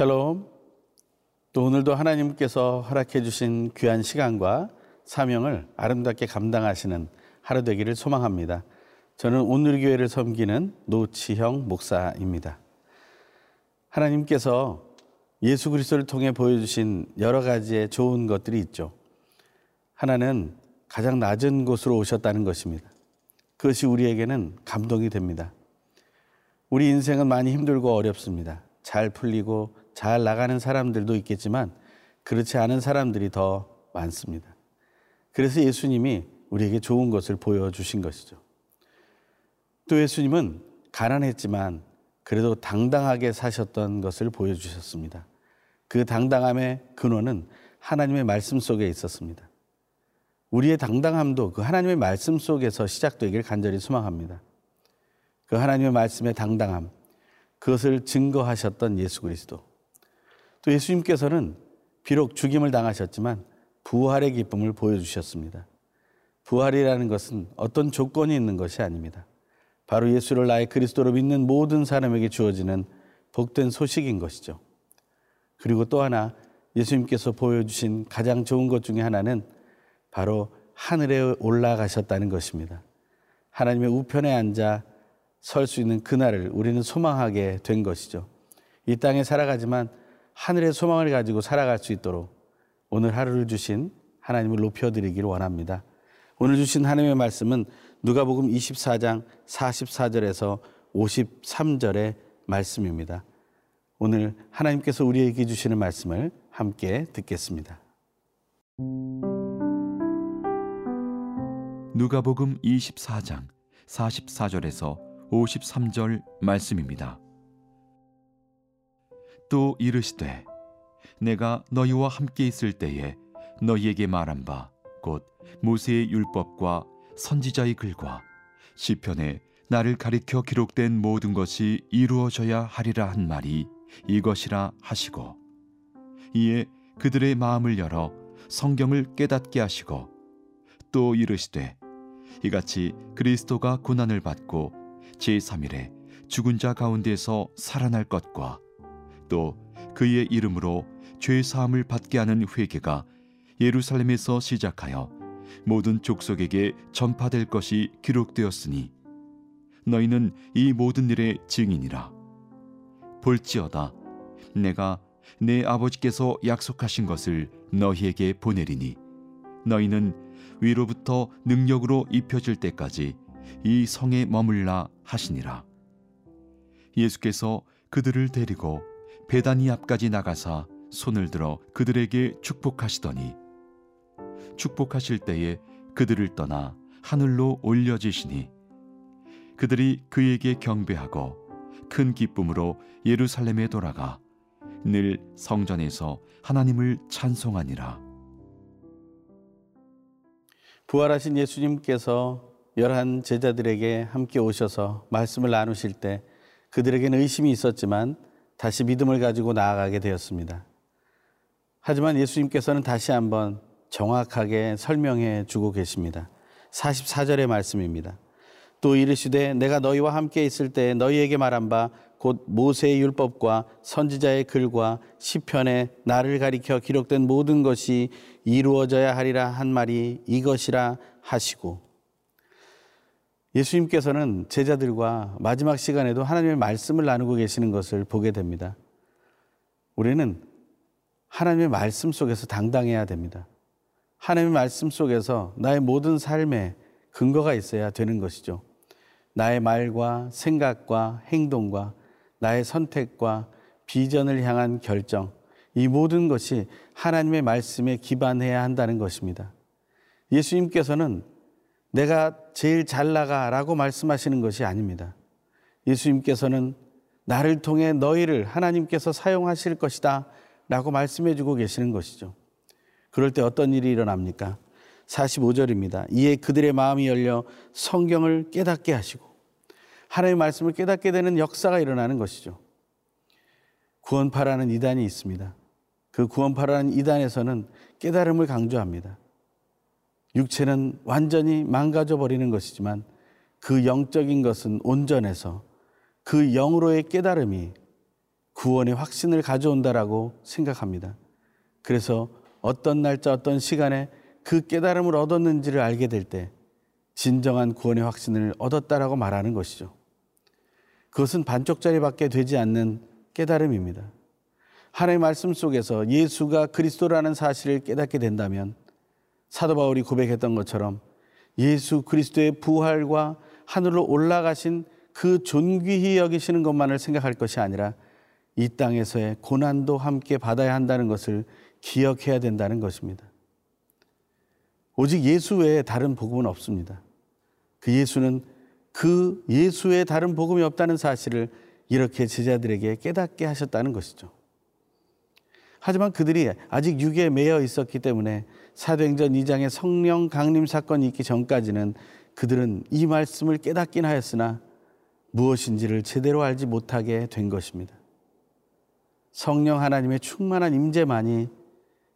샬롬. 또 오늘도 하나님께서 허락해 주신 귀한 시간과 사명을 아름답게 감당하시는 하루 되기를 소망합니다. 저는 오늘 교회를 섬기는 노치형 목사입니다. 하나님께서 예수 그리스도를 통해 보여주신 여러 가지의 좋은 것들이 있죠. 하나는 가장 낮은 곳으로 오셨다는 것입니다. 그것이 우리에게는 감동이 됩니다. 우리 인생은 많이 힘들고 어렵습니다. 잘 풀리고 잘 나가는 사람들도 있겠지만 그렇지 않은 사람들이 더 많습니다. 그래서 예수님이 우리에게 좋은 것을 보여주신 것이죠. 또 예수님은 가난했지만 그래도 당당하게 사셨던 것을 보여주셨습니다. 그 당당함의 근원은 하나님의 말씀 속에 있었습니다. 우리의 당당함도 그 하나님의 말씀 속에서 시작되길 간절히 소망합니다. 그 하나님의 말씀의 당당함, 그것을 증거하셨던 예수 그리스도. 또 예수님께서는 비록 죽임을 당하셨지만 부활의 기쁨을 보여주셨습니다. 부활이라는 것은 어떤 조건이 있는 것이 아닙니다. 바로 예수를 나의 그리스도로 믿는 모든 사람에게 주어지는 복된 소식인 것이죠. 그리고 또 하나 예수님께서 보여주신 가장 좋은 것 중에 하나는 바로 하늘에 올라가셨다는 것입니다. 하나님의 우편에 앉아 설 수 있는 그날을 우리는 소망하게 된 것이죠. 이 땅에 살아가지만 하늘의 소망을 가지고 살아갈 수 있도록 오늘 하루를 주신 하나님을 높여드리기를 원합니다. 오늘 주신 하나님의 말씀은 누가복음 24장 44절에서 53절의 말씀입니다. 오늘 하나님께서 우리에게 주시는 말씀을 함께 듣겠습니다. 누가복음 24장 44절에서 53절 말씀입니다. 또 이르시되 내가 너희와 함께 있을 때에 너희에게 말한 바 곧 모세의 율법과 선지자의 글과 시편에 나를 가리켜 기록된 모든 것이 이루어져야 하리라 한 말이 이것이라 하시고 이에 그들의 마음을 열어 성경을 깨닫게 하시고 또 이르시되 이같이 그리스도가 고난을 받고 제3일에 죽은 자 가운데서 살아날 것과 또 그의 이름으로 죄 사함을 받게 하는 회개가 예루살렘에서 시작하여 모든 족속에게 전파될 것이 기록되었으니 너희는 이 모든 일의 증인이라. 볼지어다 내가 내 아버지께서 약속하신 것을 너희에게 보내리니 너희는 위로부터 능력으로 입혀질 때까지 이 성에 머물라 하시니라. 예수께서 그들을 데리고 베다니 앞까지 나가사 손을 들어 그들에게 축복하시더니 축복하실 때에 그들을 떠나 하늘로 올려지시니 그들이 그에게 경배하고 큰 기쁨으로 예루살렘에 돌아가 늘 성전에서 하나님을 찬송하니라. 부활하신 예수님께서 열한 제자들에게 함께 오셔서 말씀을 나누실 때 그들에게는 의심이 있었지만 다시 믿음을 가지고 나아가게 되었습니다. 하지만 예수님께서는 다시 한번 정확하게 설명해 주고 계십니다. 44절의 말씀입니다. 또 이르시되 내가 너희와 함께 있을 때 너희에게 말한 바 곧 모세의 율법과 선지자의 글과 시편에 나를 가리켜 기록된 모든 것이 이루어져야 하리라 한 말이 이것이라 하시고 예수님께서는 제자들과 마지막 시간에도 하나님의 말씀을 나누고 계시는 것을 보게 됩니다. 우리는 하나님의 말씀 속에서 당당해야 됩니다. 하나님의 말씀 속에서 나의 모든 삶에 근거가 있어야 되는 것이죠. 나의 말과 생각과 행동과 나의 선택과 비전을 향한 결정, 이 모든 것이 하나님의 말씀에 기반해야 한다는 것입니다. 예수님께서는 내가 제일 잘 나가라고 말씀하시는 것이 아닙니다. 예수님께서는 나를 통해 너희를 하나님께서 사용하실 것이다 라고 말씀해 주고 계시는 것이죠. 그럴 때 어떤 일이 일어납니까? 45절입니다. 이에 그들의 마음이 열려 성경을 깨닫게 하시고 하나님의 말씀을 깨닫게 되는 역사가 일어나는 것이죠. 구원파라는 이단이 있습니다. 그 구원파라는 이단에서는 깨달음을 강조합니다. 육체는 완전히 망가져 버리는 것이지만 그 영적인 것은 온전해서 그 영으로의 깨달음이 구원의 확신을 가져온다라고 생각합니다. 그래서 어떤 날짜 어떤 시간에 그 깨달음을 얻었는지를 알게 될 때 진정한 구원의 확신을 얻었다라고 말하는 것이죠. 그것은 반쪽짜리밖에 되지 않는 깨달음입니다. 하나님의 말씀 속에서 예수가 그리스도라는 사실을 깨닫게 된다면 사도 바울이 고백했던 것처럼 예수 그리스도의 부활과 하늘로 올라가신 그 존귀히 여기시는 것만을 생각할 것이 아니라 이 땅에서의 고난도 함께 받아야 한다는 것을 기억해야 된다는 것입니다. 오직 예수 외에 다른 복음은 없습니다. 그 예수는 그 예수의 다른 복음이 없다는 사실을 이렇게 제자들에게 깨닫게 하셨다는 것이죠. 하지만 그들이 아직 육에 매여 있었기 때문에 사도행전 2장의 성령 강림 사건이 있기 전까지는 그들은 이 말씀을 깨닫긴 하였으나 무엇인지를 제대로 알지 못하게 된 것입니다. 성령 하나님의 충만한 임재만이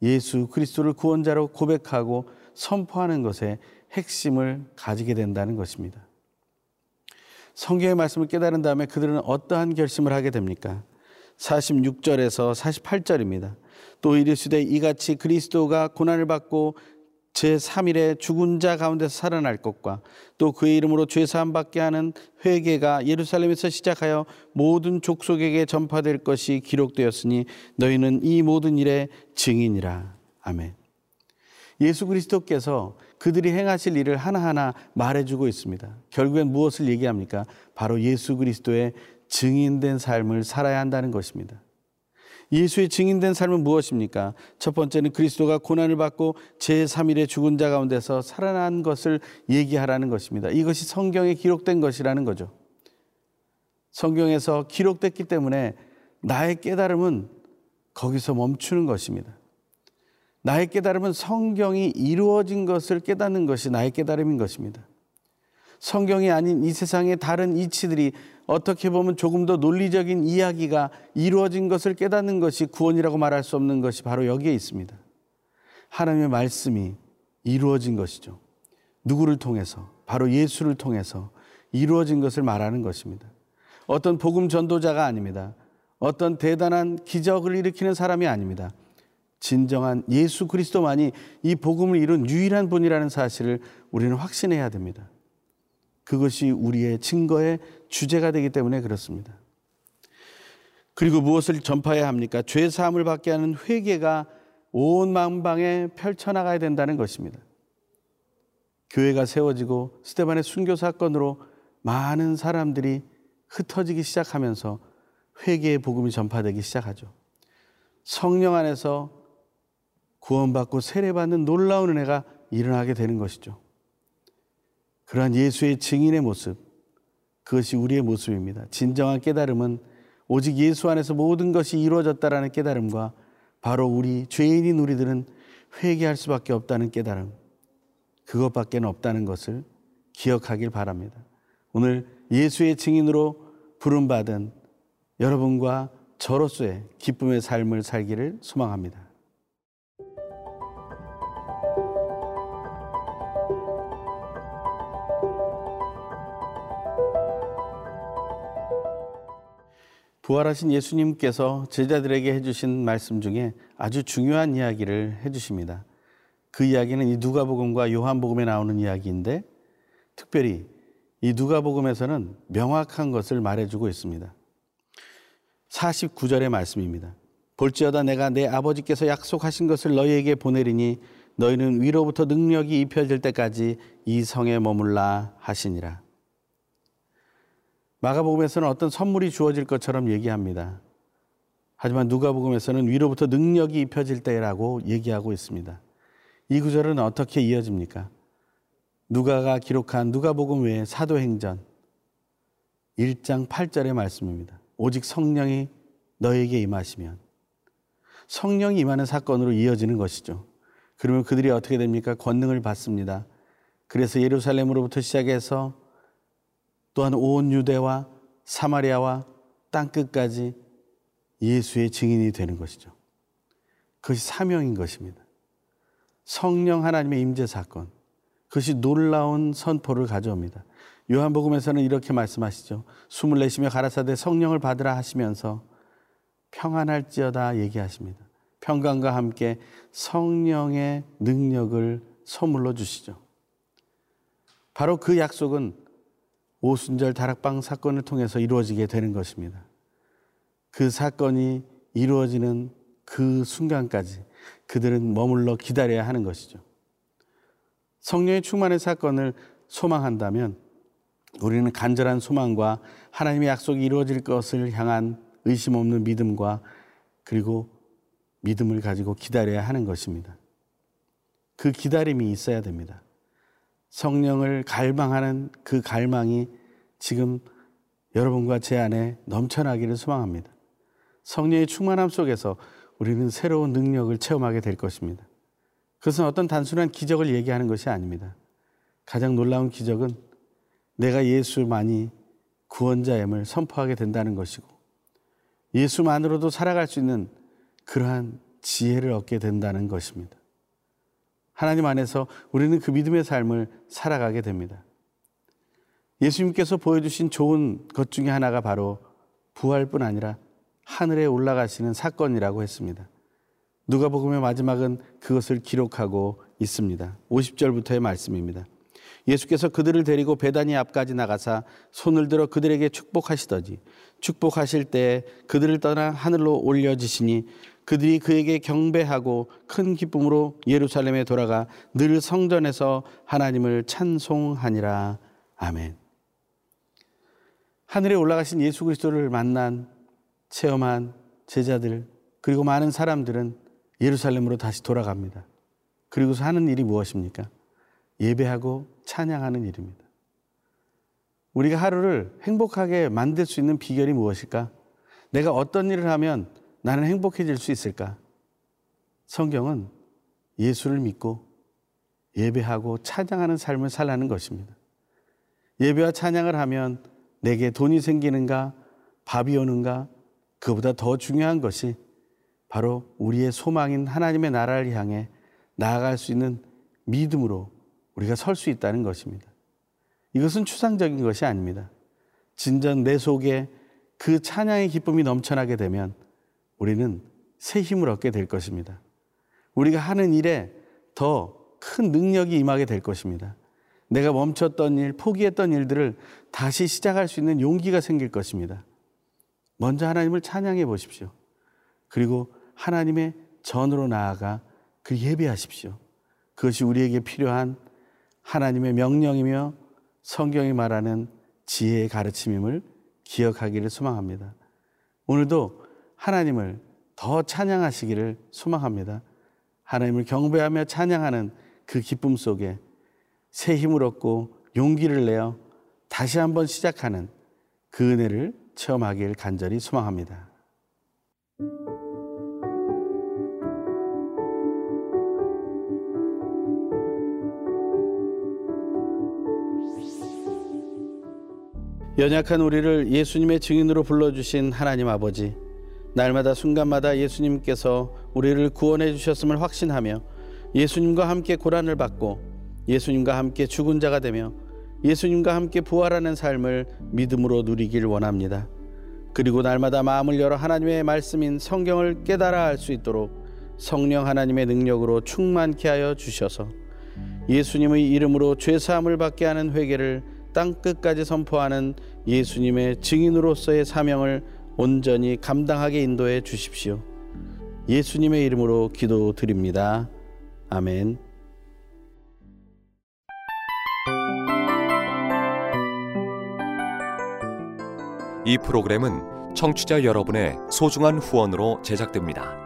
예수 그리스도를 구원자로 고백하고 선포하는 것에 핵심을 가지게 된다는 것입니다. 성경의 말씀을 깨달은 다음에 그들은 어떠한 결심을 하게 됩니까? 46절에서 48절입니다. 또 이르시되 이같이 그리스도가 고난을 받고 제3일에 죽은 자 가운데서 살아날 것과 또 그의 이름으로 죄 사함 받게 하는 회개가 예루살렘에서 시작하여 모든 족속에게 전파될 것이 기록되었으니 너희는 이 모든 일의 증인이라. 아멘. 예수 그리스도께서 그들이 행하실 일을 하나하나 말해주고 있습니다. 결국엔 무엇을 얘기합니까? 바로 예수 그리스도의 증인된 삶을 살아야 한다는 것입니다. 예수의 증인된 삶은 무엇입니까? 첫 번째는 그리스도가 고난을 받고 제3일에 죽은 자 가운데서 살아난 것을 얘기하라는 것입니다. 이것이 성경에 기록된 것이라는 거죠. 성경에서 기록됐기 때문에 나의 깨달음은 거기서 멈추는 것입니다. 나의 깨달음은 성경이 이루어진 것을 깨닫는 것이 나의 깨달음인 것입니다. 성경이 아닌 이 세상의 다른 이치들이 어떻게 보면 조금 더 논리적인 이야기가 이루어진 것을 깨닫는 것이 구원이라고 말할 수 없는 것이 바로 여기에 있습니다. 하나님의 말씀이 이루어진 것이죠. 누구를 통해서? 바로 예수를 통해서 이루어진 것을 말하는 것입니다. 어떤 복음 전도자가 아닙니다. 어떤 대단한 기적을 일으키는 사람이 아닙니다. 진정한 예수 그리스도만이 이 복음을 이룬 유일한 분이라는 사실을 우리는 확신해야 됩니다. 그것이 우리의 증거의 주제가 되기 때문에 그렇습니다. 그리고 무엇을 전파해야 합니까? 죄 사함을 받게 하는 회개가 온 만방에 펼쳐나가야 된다는 것입니다. 교회가 세워지고 스테반의 순교 사건으로 많은 사람들이 흩어지기 시작하면서 회개의 복음이 전파되기 시작하죠. 성령 안에서 구원받고 세례받는 놀라운 은혜가 일어나게 되는 것이죠. 그러한 예수의 증인의 모습, 그것이 우리의 모습입니다. 진정한 깨달음은 오직 예수 안에서 모든 것이 이루어졌다라는 깨달음과 바로 우리 죄인인 우리들은 회개할 수밖에 없다는 깨달음, 그것밖에 없다는 것을 기억하길 바랍니다. 오늘 예수의 증인으로 부름받은 여러분과 저로서의 기쁨의 삶을 살기를 소망합니다. 부활하신 예수님께서 제자들에게 해주신 말씀 중에 아주 중요한 이야기를 해주십니다. 그 이야기는 이 누가복음과 요한복음에 나오는 이야기인데 특별히 이 누가복음에서는 명확한 것을 말해주고 있습니다. 49절의 말씀입니다. 볼지어다 내가 내 아버지께서 약속하신 것을 너희에게 보내리니 너희는 위로부터 능력이 입혀질 때까지 이 성에 머물라 하시니라. 마가복음에서는 어떤 선물이 주어질 것처럼 얘기합니다. 하지만 누가복음에서는 위로부터 능력이 입혀질 때라고 얘기하고 있습니다. 이 구절은 어떻게 이어집니까? 누가가 기록한 누가복음 외에 사도행전 1장 8절의 말씀입니다. 오직 성령이 너에게 임하시면 성령이 임하는 사건으로 이어지는 것이죠. 그러면 그들이 어떻게 됩니까? 권능을 받습니다. 그래서 예루살렘으로부터 시작해서 또한 온 유대와 사마리아와 땅 끝까지 예수의 증인이 되는 것이죠. 그것이 사명인 것입니다. 성령 하나님의 임재 사건. 그것이 놀라운 선포를 가져옵니다. 요한복음에서는 이렇게 말씀하시죠. 숨을 내쉬며 가라사대 성령을 받으라 하시면서 평안할지어다 얘기하십니다. 평강과 함께 성령의 능력을 선물로 주시죠. 바로 그 약속은 오순절 다락방 사건을 통해서 이루어지게 되는 것입니다. 그 사건이 이루어지는 그 순간까지 그들은 머물러 기다려야 하는 것이죠. 성령의 충만의 사건을 소망한다면 우리는 간절한 소망과 하나님의 약속이 이루어질 것을 향한 의심 없는 믿음과 그리고 믿음을 가지고 기다려야 하는 것입니다. 그 기다림이 있어야 됩니다. 성령을 갈망하는 그 갈망이 지금 여러분과 제 안에 넘쳐나기를 소망합니다. 성령의 충만함 속에서 우리는 새로운 능력을 체험하게 될 것입니다. 그것은 어떤 단순한 기적을 얘기하는 것이 아닙니다. 가장 놀라운 기적은 내가 예수만이 구원자임을 선포하게 된다는 것이고 예수만으로도 살아갈 수 있는 그러한 지혜를 얻게 된다는 것입니다. 하나님 안에서 우리는 그 믿음의 삶을 살아가게 됩니다. 예수님께서 보여주신 좋은 것 중에 하나가 바로 부활뿐 아니라 하늘에 올라가시는 사건이라고 했습니다. 누가복음의 마지막은 그것을 기록하고 있습니다. 50절부터의 말씀입니다. 예수께서 그들을 데리고 베다니 앞까지 나가사 손을 들어 그들에게 축복하시더니 축복하실 때 그들을 떠나 하늘로 올려지시니 그들이 그에게 경배하고 큰 기쁨으로 예루살렘에 돌아가 늘 성전에서 하나님을 찬송하니라. 아멘. 하늘에 올라가신 예수 그리스도를 만난 체험한 제자들 그리고 많은 사람들은 예루살렘으로 다시 돌아갑니다. 그리고서 하는 일이 무엇입니까? 예배하고 찬양하는 일입니다. 우리가 하루를 행복하게 만들 수 있는 비결이 무엇일까? 내가 어떤 일을 하면 나는 행복해질 수 있을까? 성경은 예수를 믿고 예배하고 찬양하는 삶을 살라는 것입니다. 예배와 찬양을 하면 내게 돈이 생기는가, 밥이 오는가, 그보다 더 중요한 것이 바로 우리의 소망인 하나님의 나라를 향해 나아갈 수 있는 믿음으로 우리가 설 수 있다는 것입니다. 이것은 추상적인 것이 아닙니다. 진전 내 속에 그 찬양의 기쁨이 넘쳐나게 되면 우리는 새 힘을 얻게 될 것입니다. 우리가 하는 일에 더 큰 능력이 임하게 될 것입니다. 내가 멈췄던 일, 포기했던 일들을 다시 시작할 수 있는 용기가 생길 것입니다. 먼저 하나님을 찬양해 보십시오. 그리고 하나님의 전으로 나아가 그 예배하십시오. 그것이 우리에게 필요한 하나님의 명령이며 성경이 말하는 지혜의 가르침임을 기억하기를 소망합니다. 오늘도 하나님을 더 찬양하시기를 소망합니다. 하나님을 경배하며 찬양하는 그 기쁨 속에 새 힘을 얻고 용기를 내어 다시 한번 시작하는 그 은혜를 체험하길 간절히 소망합니다. 연약한 우리를 예수님의 증인으로 불러주신 하나님 아버지, 날마다 순간마다 예수님께서 우리를 구원해 주셨음을 확신하며 예수님과 함께 고난을 받고 예수님과 함께 죽은 자가 되며 예수님과 함께 부활하는 삶을 믿음으로 누리길 원합니다. 그리고 날마다 마음을 열어 하나님의 말씀인 성경을 깨달아 알 수 있도록 성령 하나님의 능력으로 충만케 하여 주셔서 예수님의 이름으로 죄 사함을 받게 하는 회개를 땅 끝까지 선포하는 예수님의 증인으로서의 사명을 온전히 감당하게 인도해 주십시오. 예수님의 이름으로 기도드립니다. 아멘. 이 프로그램은 청취자 여러분의 소중한 후원으로 제작됩니다.